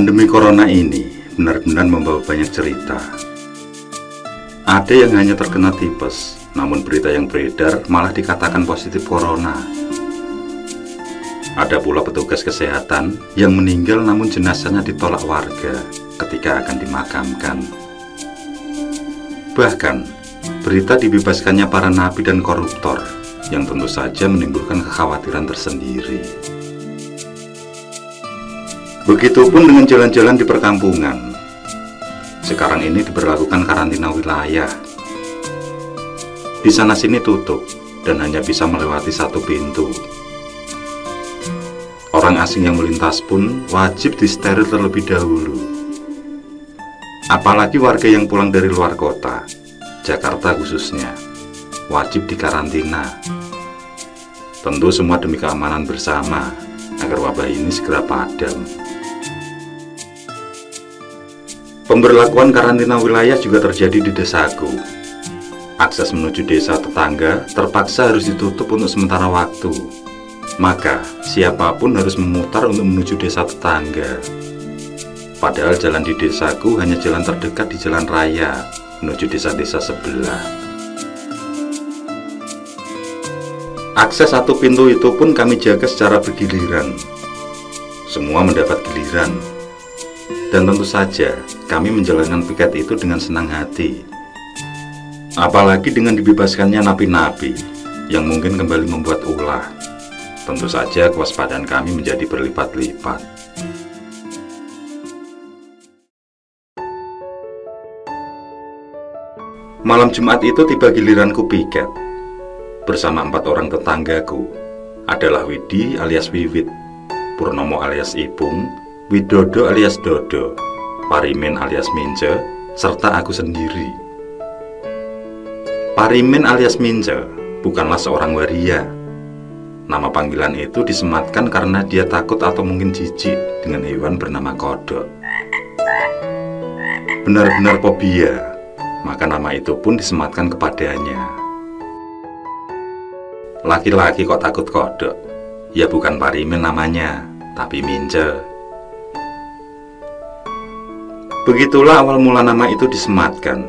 Pandemi corona ini benar-benar membawa banyak cerita. Ada yang hanya terkena tipes, namun berita yang beredar malah dikatakan positif corona. Ada pula petugas kesehatan yang meninggal namun jenazahnya ditolak warga ketika akan dimakamkan. Bahkan, berita dibebaskannya para napi dan koruptor yang tentu saja menimbulkan kekhawatiran tersendiri. Begitupun dengan jalan-jalan di perkampungan. Sekarang ini diberlakukan karantina wilayah. Di sana sini tutup dan hanya bisa melewati satu pintu. Orang asing yang melintas pun wajib disteril terlebih dahulu. Apalagi warga yang pulang dari luar kota, Jakarta khususnya, wajib dikarantina. Tentu semua demi keamanan bersama agar wabah ini segera padam. Pemberlakuan karantina wilayah juga terjadi di desaku. Akses menuju desa tetangga terpaksa harus ditutup untuk sementara waktu. Maka, siapa pun harus memutar untuk menuju desa tetangga. Padahal jalan di desaku hanya jalan terdekat di jalan raya menuju desa-desa sebelah. Akses satu pintu itu pun kami jaga secara bergiliran. Semua mendapat giliran, dan tentu saja, kami menjalankan piket itu dengan senang hati. Apalagi dengan dibebaskannya napi-napi yang mungkin kembali membuat ulah. Tentu saja kewaspadaan kami menjadi berlipat-lipat. Malam Jumat itu tiba giliranku piket bersama empat orang tetanggaku adalah Widi alias Wiwit, Purnomo alias Ipung, Widodo alias Dodo, Parimin alias Mince, serta aku sendiri. Parimin alias Mince bukanlah seorang waria. Nama panggilan itu disematkan karena dia takut atau mungkin jijik dengan hewan bernama kodok. Benar-benar fobia, maka nama itu pun disematkan kepadanya. Laki-laki kok takut kodok? Ya bukan Parimin namanya, tapi Mince. Begitulah awal mula nama itu disematkan.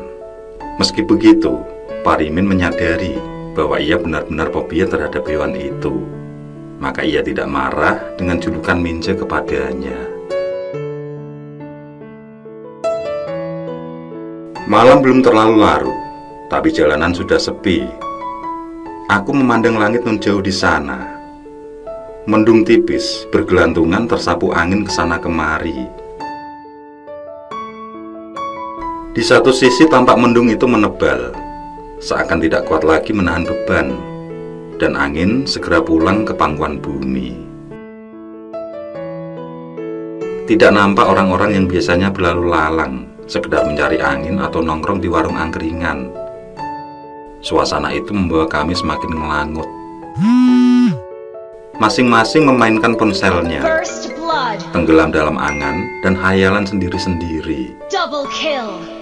Meski begitu, Parimin menyadari bahwa ia benar-benar fobia terhadap hewan itu. Maka ia tidak marah dengan julukan Mince kepadanya. Malam belum terlalu larut, tapi jalanan sudah sepi. Aku memandang langit nun jauh di sana. Mendung tipis, bergelantungan tersapu angin ke sana kemari. Di satu sisi tampak mendung itu menebal, seakan tidak kuat lagi menahan beban, dan angin segera pulang ke pangkuan bumi. Tidak nampak orang-orang yang biasanya berlalu lalang, sekedar mencari angin atau nongkrong di warung angkringan. Suasana itu membawa kami semakin melangut. Masing-masing memainkan ponselnya, tenggelam dalam angan dan hayalan sendiri-sendiri. Double kill.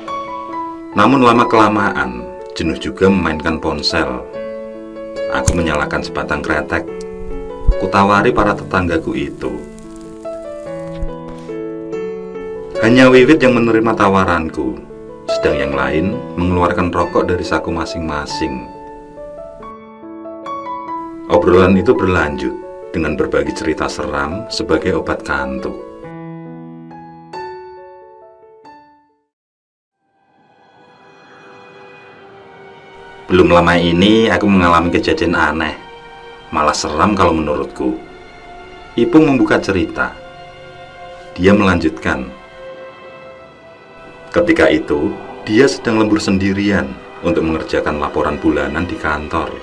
Namun lama-kelamaan, jenuh juga memainkan ponsel. Aku menyalakan sebatang kretek. Kutawari para tetanggaku itu. Hanya Wiwit yang menerima tawaranku, sedang yang lain mengeluarkan rokok dari saku masing-masing. Obrolan itu berlanjut dengan berbagi cerita seram sebagai obat kantuk. Belum lama ini aku mengalami kejadian aneh. Malah seram kalau menurutku. Ipung membuka cerita. Dia melanjutkan. Ketika itu Dia sedang lembur sendirian Untuk mengerjakan laporan bulanan di kantor.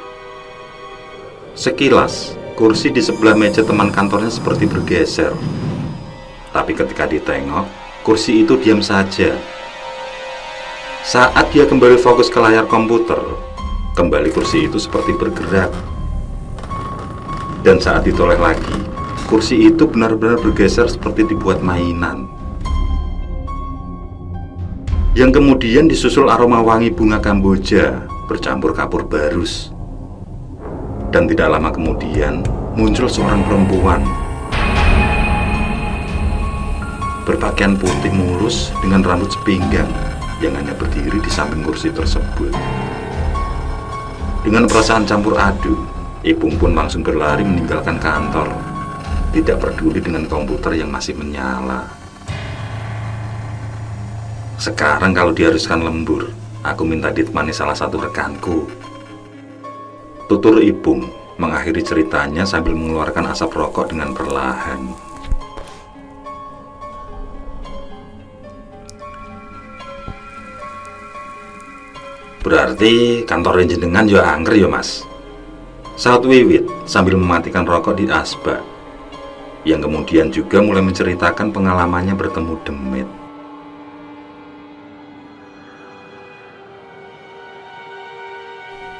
Sekilas Kursi di sebelah meja teman kantornya seperti bergeser. Tapi ketika ditengok Kursi itu diam saja. Saat dia kembali fokus ke layar komputer, Kembali kursi itu seperti bergerak. Dan saat ditoleh lagi, kursi itu benar-benar bergeser seperti dibuat mainan. Yang kemudian disusul aroma wangi bunga kamboja bercampur kapur barus. Dan tidak lama kemudian muncul seorang perempuan. berpakaian putih mulus dengan rambut sepinggang yang hanya berdiri di samping kursi tersebut. Dengan perasaan campur aduk, Ipung pun langsung berlari meninggalkan kantor, tidak peduli dengan komputer yang masih menyala. Sekarang kalau diharuskan lembur, aku minta ditemani salah satu rekanku. Tutur Ipung mengakhiri ceritanya sambil mengeluarkan asap rokok dengan perlahan. Berarti kantor jenengan juga angker ya mas? Saat Wiwit sambil mematikan rokok di asbak. Yang kemudian juga mulai menceritakan pengalamannya bertemu Demit.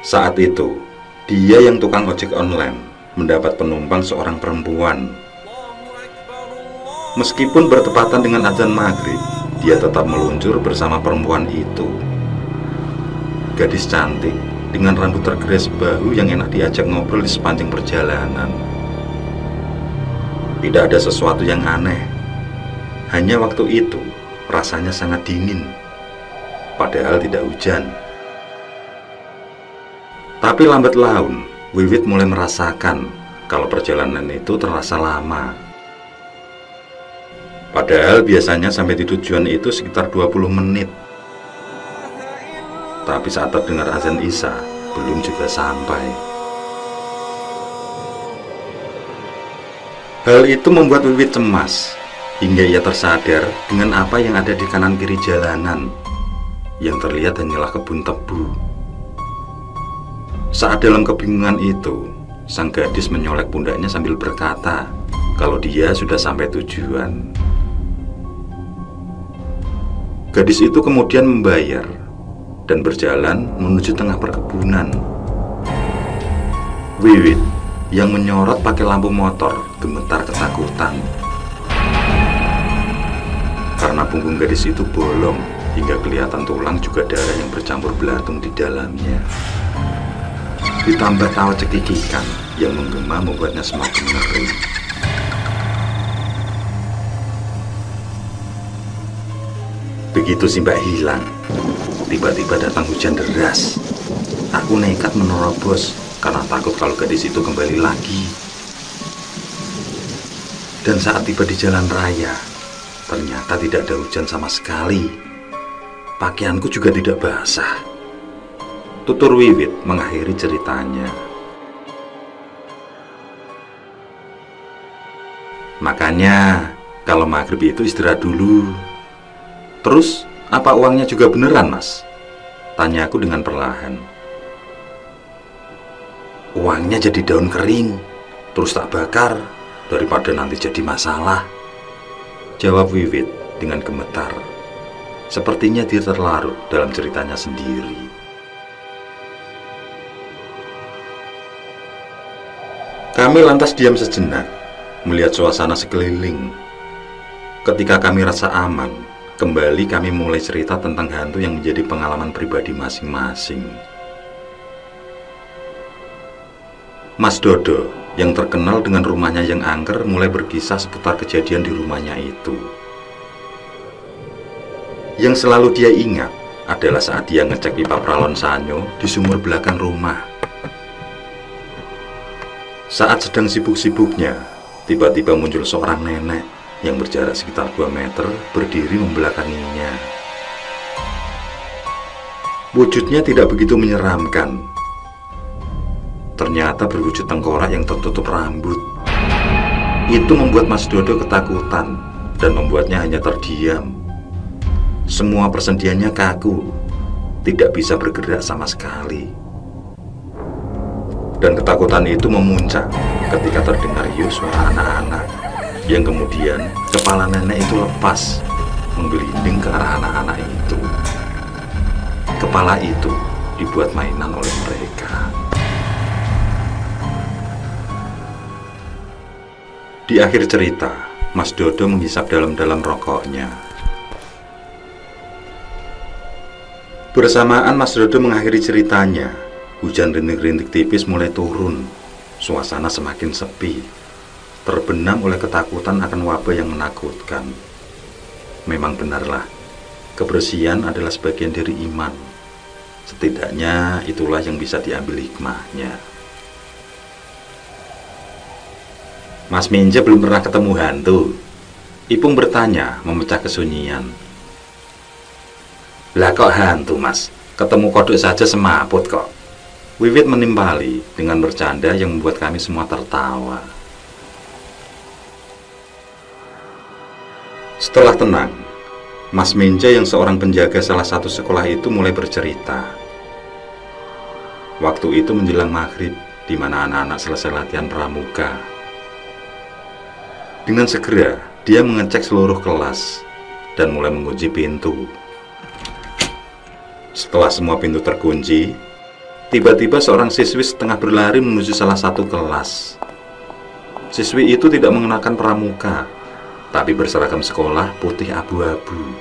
Saat itu, dia yang tukang ojek online mendapat penumpang seorang perempuan. Meskipun bertepatan dengan azan maghrib, dia tetap meluncur bersama perempuan itu gadis cantik dengan rambut tergeres bahu yang enak diajak ngobrol di sepanjang perjalanan. Tidak ada sesuatu yang aneh. Hanya waktu itu rasanya sangat dingin. Padahal tidak hujan. Tapi lambat laun, Wiwit mulai merasakan kalau perjalanan itu terasa lama. Padahal biasanya sampai di tujuan itu sekitar 20 menit. Tapi saat terdengar azan Isa, belum juga sampai. Hal itu membuat Wiwit cemas, hingga ia tersadar dengan apa yang ada di kanan kiri jalanan, yang terlihat hanyalah kebun tebu. Saat dalam kebingungan itu, sang gadis menyolek pundaknya sambil berkata kalau dia sudah sampai tujuan. Gadis itu kemudian membayar dan berjalan menuju tengah perkebunan. Wiwit yang menyorot pakai lampu motor gemetar ketakutan. Karena punggung gadis itu bolong hingga kelihatan tulang juga darah yang bercampur belatung di dalamnya. Ditambah tawa cekikikan yang menggema membuatnya semakin ngeri. Begitu si mbak hilang, Tiba-tiba datang hujan deras. Aku nekat menerobos karena takut kalau gadis itu kembali lagi. Dan saat tiba di jalan raya, ternyata tidak ada hujan sama sekali. Pakaianku juga tidak basah. Tutur Wiwit mengakhiri ceritanya. Makanya, kalau maghrib itu istirahat dulu. Terus apa uangnya juga beneran, Mas? Tanya aku dengan perlahan. Uangnya jadi daun kering, terus tak bakar, daripada nanti jadi masalah. Jawab Wiwit dengan gemetar. Sepertinya dia terlarut dalam ceritanya sendiri. Kami lantas diam sejenak, melihat suasana sekeliling. Ketika kami rasa aman, Kembali kami mulai cerita tentang hantu yang menjadi pengalaman pribadi masing-masing. Mas Dodo yang terkenal dengan rumahnya yang angker mulai berkisah seputar kejadian di rumahnya itu. Yang selalu dia ingat adalah saat dia ngecek pipa pralon sanyo di sumur belakang rumah. Saat sedang sibuk-sibuknya, tiba-tiba muncul seorang nenek yang berjarak sekitar 2 meter berdiri membelakanginya. Wujudnya tidak begitu menyeramkan. Ternyata berwujud tengkorak yang tertutup rambut. Itu membuat Mas Dodo ketakutan dan membuatnya hanya terdiam. Semua persendiannya kaku, tidak bisa bergerak sama sekali. Dan ketakutan itu memuncak ketika terdengar yus suara anak-anak yang kemudian kepala nenek itu lepas menggelinding ke arah anak-anak itu. Kepala itu dibuat mainan oleh mereka. Di akhir cerita, Mas Dodo menghisap dalam-dalam rokoknya. Bersamaan Mas Dodo mengakhiri ceritanya, hujan rintik-rintik tipis mulai turun. Suasana semakin sepi terbenam oleh ketakutan akan wabah yang menakutkan. Memang benarlah, kebersihan adalah sebagian dari iman. Setidaknya itulah yang bisa diambil hikmahnya. Mas Minja belum pernah ketemu hantu. Ipung bertanya, memecah kesunyian. Lah kok hantu, Mas? Ketemu kodok saja semaput kok. Wiwit menimpali dengan bercanda yang membuat kami semua tertawa. Setelah tenang, Mas Minja yang seorang penjaga salah satu sekolah itu mulai bercerita. Waktu itu menjelang maghrib, di mana anak-anak selesai latihan pramuka dengan segera, dia mengecek seluruh kelas dan mulai mengunci pintu. Setelah semua pintu terkunci, tiba-tiba seorang siswi setengah berlari menuju salah satu kelas. Siswi itu tidak mengenakan pramuka, tapi berseragam sekolah putih abu-abu.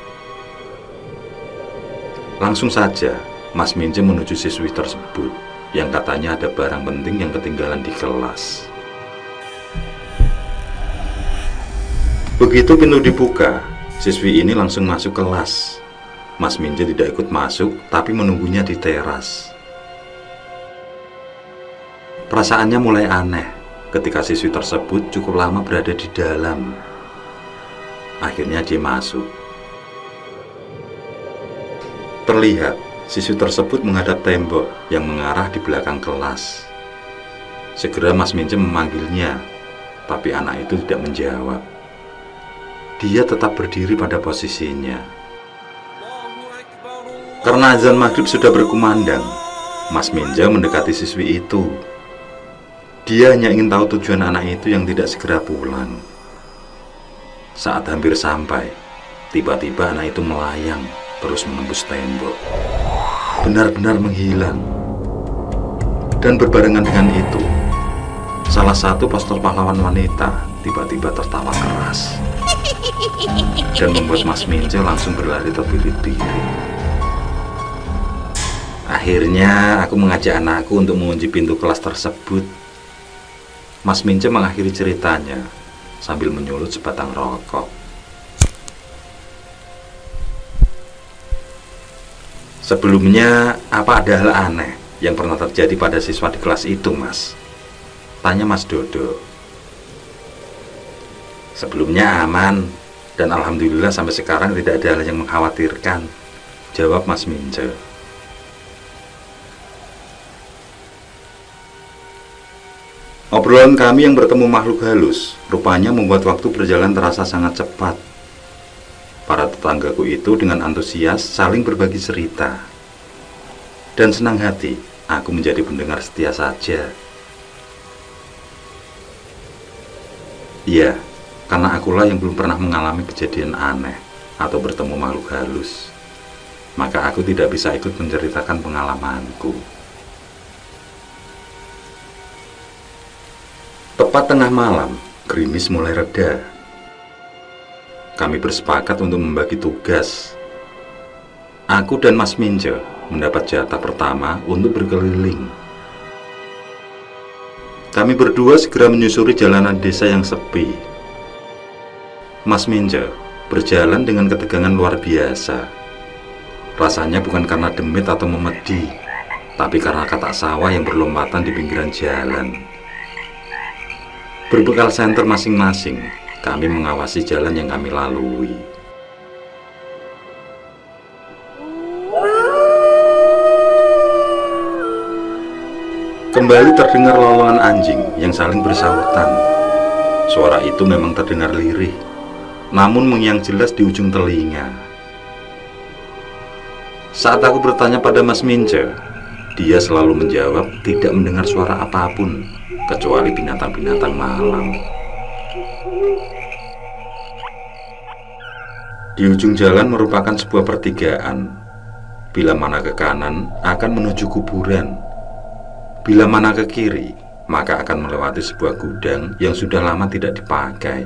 Langsung saja, Mas Minje menuju siswi tersebut yang katanya ada barang penting yang ketinggalan di kelas. Begitu pintu dibuka, siswi ini langsung masuk kelas. Mas Minja tidak ikut masuk, tapi menunggunya di teras. Perasaannya mulai aneh ketika siswi tersebut cukup lama berada di dalam. Akhirnya dia masuk. Terlihat siswi tersebut menghadap tembok yang mengarah di belakang kelas. Segera Mas Minja memanggilnya, tapi anak itu tidak menjawab dia tetap berdiri pada posisinya. Karena azan maghrib sudah berkumandang, Mas Minja mendekati siswi itu. Dia hanya ingin tahu tujuan anak itu yang tidak segera pulang. Saat hampir sampai, tiba-tiba anak itu melayang terus menembus tembok. Benar-benar menghilang. Dan berbarengan dengan itu, salah satu poster pahlawan wanita tiba-tiba tertawa keras dan membuat Mas Mince langsung berlari terbirit-birit. Akhirnya aku mengajak anakku untuk mengunci pintu kelas tersebut. Mas Mince mengakhiri ceritanya sambil menyulut sebatang rokok. Sebelumnya, apa ada hal aneh yang pernah terjadi pada siswa di kelas itu, Mas? Tanya Mas Dodo. Sebelumnya aman, dan Alhamdulillah sampai sekarang tidak ada hal yang mengkhawatirkan. Jawab Mas Mince. Obrolan kami yang bertemu makhluk halus rupanya membuat waktu berjalan terasa sangat cepat. Para tetanggaku itu dengan antusias saling berbagi cerita. Dan senang hati, aku menjadi pendengar setia saja. Iya, karena akulah yang belum pernah mengalami kejadian aneh atau bertemu makhluk halus. Maka aku tidak bisa ikut menceritakan pengalamanku. Tepat tengah malam, gerimis mulai reda. Kami bersepakat untuk membagi tugas. Aku dan Mas Minje mendapat jatah pertama untuk berkeliling. Kami berdua segera menyusuri jalanan desa yang sepi Mas Minja berjalan dengan ketegangan luar biasa. Rasanya bukan karena demit atau memedi, tapi karena kata sawah yang berlompatan di pinggiran jalan. Berbekal senter masing-masing, kami mengawasi jalan yang kami lalui. Kembali terdengar lolongan anjing yang saling bersahutan. Suara itu memang terdengar lirih, namun mengiang jelas di ujung telinga. Saat aku bertanya pada Mas Mince, dia selalu menjawab tidak mendengar suara apa pun kecuali binatang-binatang malam. Di ujung jalan merupakan sebuah pertigaan. Bila mana ke kanan akan menuju kuburan. Bila mana ke kiri, maka akan melewati sebuah gudang yang sudah lama tidak dipakai.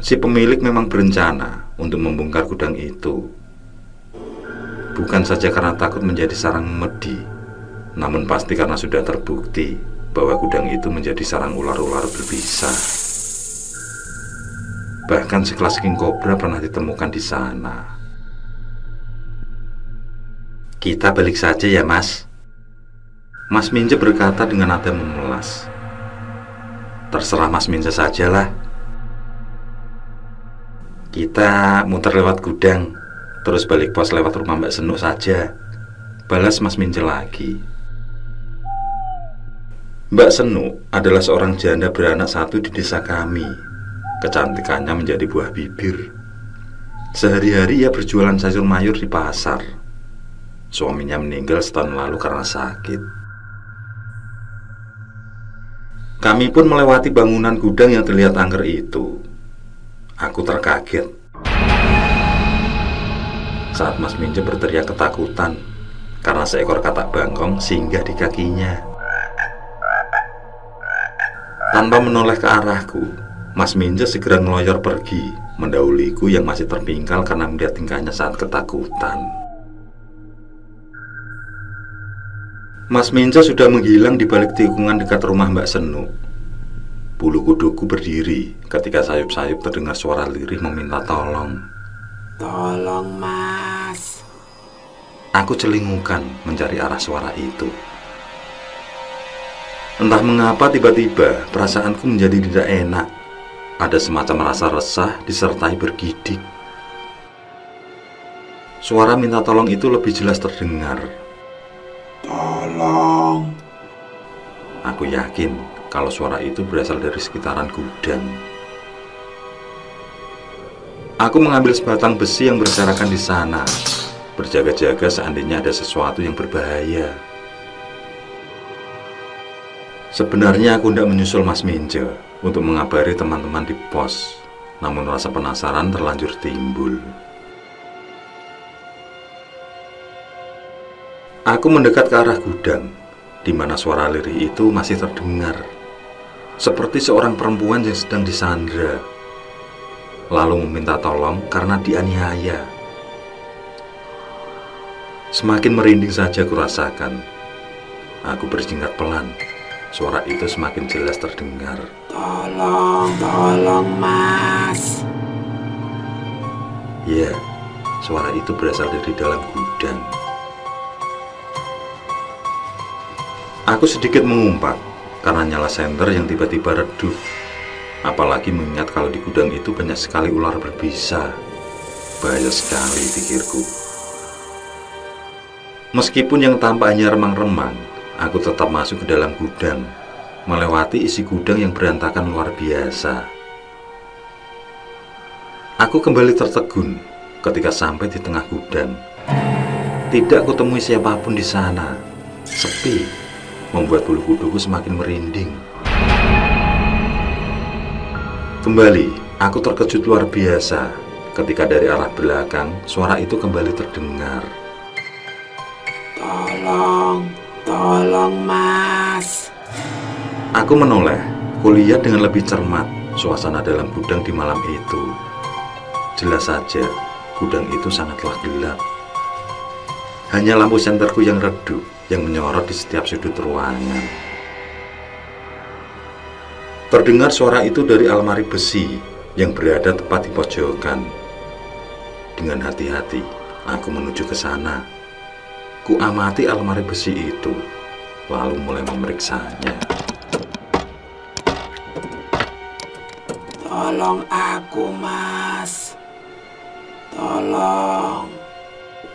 Si pemilik memang berencana untuk membongkar gudang itu. Bukan saja karena takut menjadi sarang medi, namun pasti karena sudah terbukti bahwa gudang itu menjadi sarang ular-ular berbisa. Bahkan sekelas king cobra pernah ditemukan di sana. Kita balik saja ya, Mas. Mas Minja berkata dengan nada memelas. Terserah Mas Minja sajalah. Kita muter lewat gudang, terus balik pos lewat rumah Mbak Senuk saja. Balas Mas Minja lagi. Mbak Senuk adalah seorang janda beranak satu di desa kami. Kecantikannya menjadi buah bibir. Sehari-hari ia berjualan sayur mayur di pasar. Suaminya meninggal setahun lalu karena sakit. Kami pun melewati bangunan gudang yang terlihat angker itu. Aku terkaget saat Mas Minje berteriak ketakutan karena seekor katak bangkong singgah di kakinya. Tanpa menoleh ke arahku, Mas Minje segera ngeloyor pergi, mendahuliku yang masih terpingkal karena melihat tingkahnya saat ketakutan. Mas Minje sudah menghilang di balik tikungan dekat rumah Mbak Senu. Bulu kuduku berdiri ketika sayup-sayup terdengar suara lirih meminta tolong. Tolong mas Aku celingukan mencari arah suara itu. Entah mengapa tiba-tiba perasaanku menjadi tidak enak. Ada semacam rasa resah disertai bergidik. Suara minta tolong itu lebih jelas terdengar. Tolong Aku yakin kalau suara itu berasal dari sekitaran gudang. Aku mengambil sebatang besi yang berserakan di sana, berjaga-jaga seandainya ada sesuatu yang berbahaya. Sebenarnya aku tidak menyusul Mas Minje untuk mengabari teman-teman di pos, namun rasa penasaran terlanjur timbul. Aku mendekat ke arah gudang, di mana suara lirih itu masih terdengar, seperti seorang perempuan yang sedang disandra lalu meminta tolong karena dianiaya. Semakin merinding saja kurasakan. Aku bersingkat pelan. Suara itu semakin jelas terdengar. Tolong, tolong mas Ya, suara itu berasal dari dalam gudang. Aku sedikit mengumpat karena nyala senter yang tiba-tiba redup Apalagi mengingat kalau di gudang itu banyak sekali ular berbisa. Bahaya sekali pikirku. Meskipun yang tampak hanya remang-remang, aku tetap masuk ke dalam gudang, melewati isi gudang yang berantakan luar biasa. Aku kembali tertegun ketika sampai di tengah gudang. Tidak kutemui siapa pun di sana. Sepi, membuat bulu kuduku semakin merinding. Kembali, aku terkejut luar biasa ketika dari arah belakang suara itu kembali terdengar. Tolong, tolong mas Aku menoleh, kulihat dengan lebih cermat suasana dalam gudang di malam itu. Jelas saja, gudang itu sangatlah gelap. Hanya lampu senterku yang redup yang menyorot di setiap sudut ruangan. Terdengar suara itu dari almari besi yang berada tepat di pojokan. Dengan hati-hati, aku menuju ke sana. Ku amati almari besi itu, lalu mulai memeriksanya. Tolong aku mas Tolong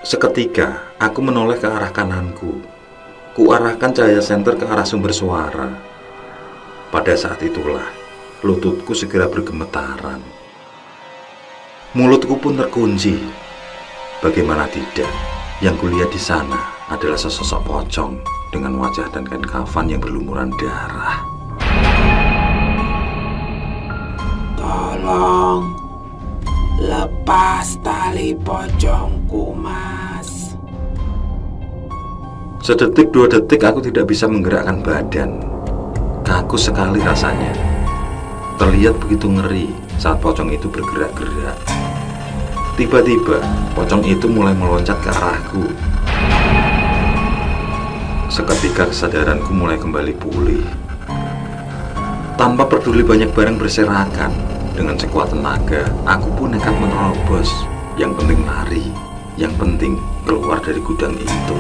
Seketika, aku menoleh ke arah kananku. Ku arahkan cahaya senter ke arah sumber suara. Pada saat itulah lututku segera bergemetaran. Mulutku pun terkunci. Bagaimana tidak, yang kulihat di sana adalah sesosok pocong dengan wajah dan kain kafan yang berlumuran darah. Tolong lepas tali pocongku, Mas. Sedetik dua detik aku tidak bisa menggerakkan badan Kaku sekali rasanya. Terlihat begitu ngeri saat pocong itu bergerak-gerak. Tiba-tiba, pocong itu mulai meloncat ke arahku. Seketika kesadaranku mulai kembali pulih. Tanpa peduli banyak barang berserakan, Dengan sekuat tenaga, aku pun nekat menerobos. Yang penting lari, yang penting keluar dari gudang itu.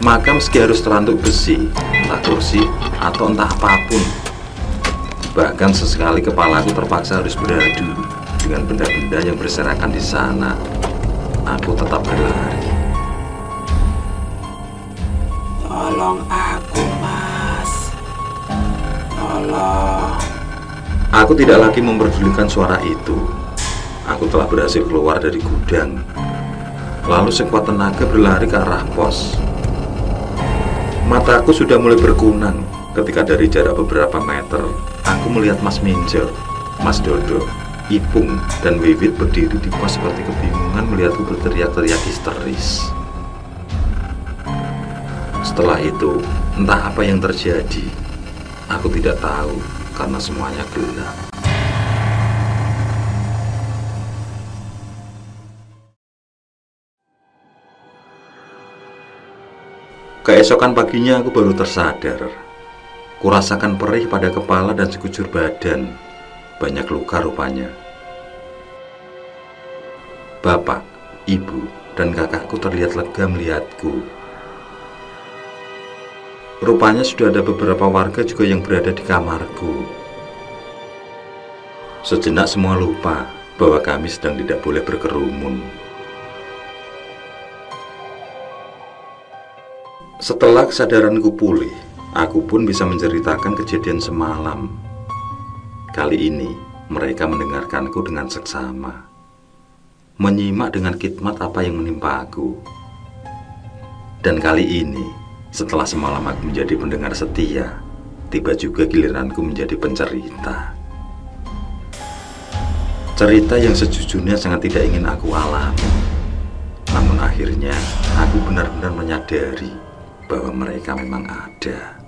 Maka meski harus terantuk besi, entah kursi, atau entah apa pun, bahkan sesekali kepalaku terpaksa harus beradu dengan benda-benda yang berserakan di sana, aku tetap berlari. Tolong aku, Mas. Tolong. Aku tidak lagi memperdulikan suara itu. Aku telah berhasil keluar dari gudang. Lalu sekuat tenaga berlari ke arah pos. Mataku sudah mulai berkunang ketika dari jarak beberapa meter aku melihat Mas Minjel, Mas Dodo, Ipung, dan Wiwit berdiri di pos seperti kebingungan melihatku berteriak-teriak histeris. Setelah itu, entah apa yang terjadi. Aku tidak tahu karena semuanya gelap. Keesokan paginya aku baru tersadar. Kurasakan perih pada kepala dan sekujur badan. Banyak luka rupanya. Bapak, ibu, dan kakakku terlihat lega melihatku. Rupanya sudah ada beberapa warga juga yang berada di kamarku. Sejenak semua lupa bahwa kami sedang tidak boleh berkerumun. Setelah kesadaranku pulih, aku pun bisa menceritakan kejadian semalam. Kali ini, mereka mendengarkanku dengan seksama. Menyimak dengan khidmat apa yang menimpa aku. Dan kali ini, setelah semalam aku menjadi pendengar setia, tiba juga giliranku menjadi pencerita. Cerita yang sejujurnya sangat tidak ingin aku alami. Namun akhirnya aku benar-benar menyadari bahwa mereka memang ada.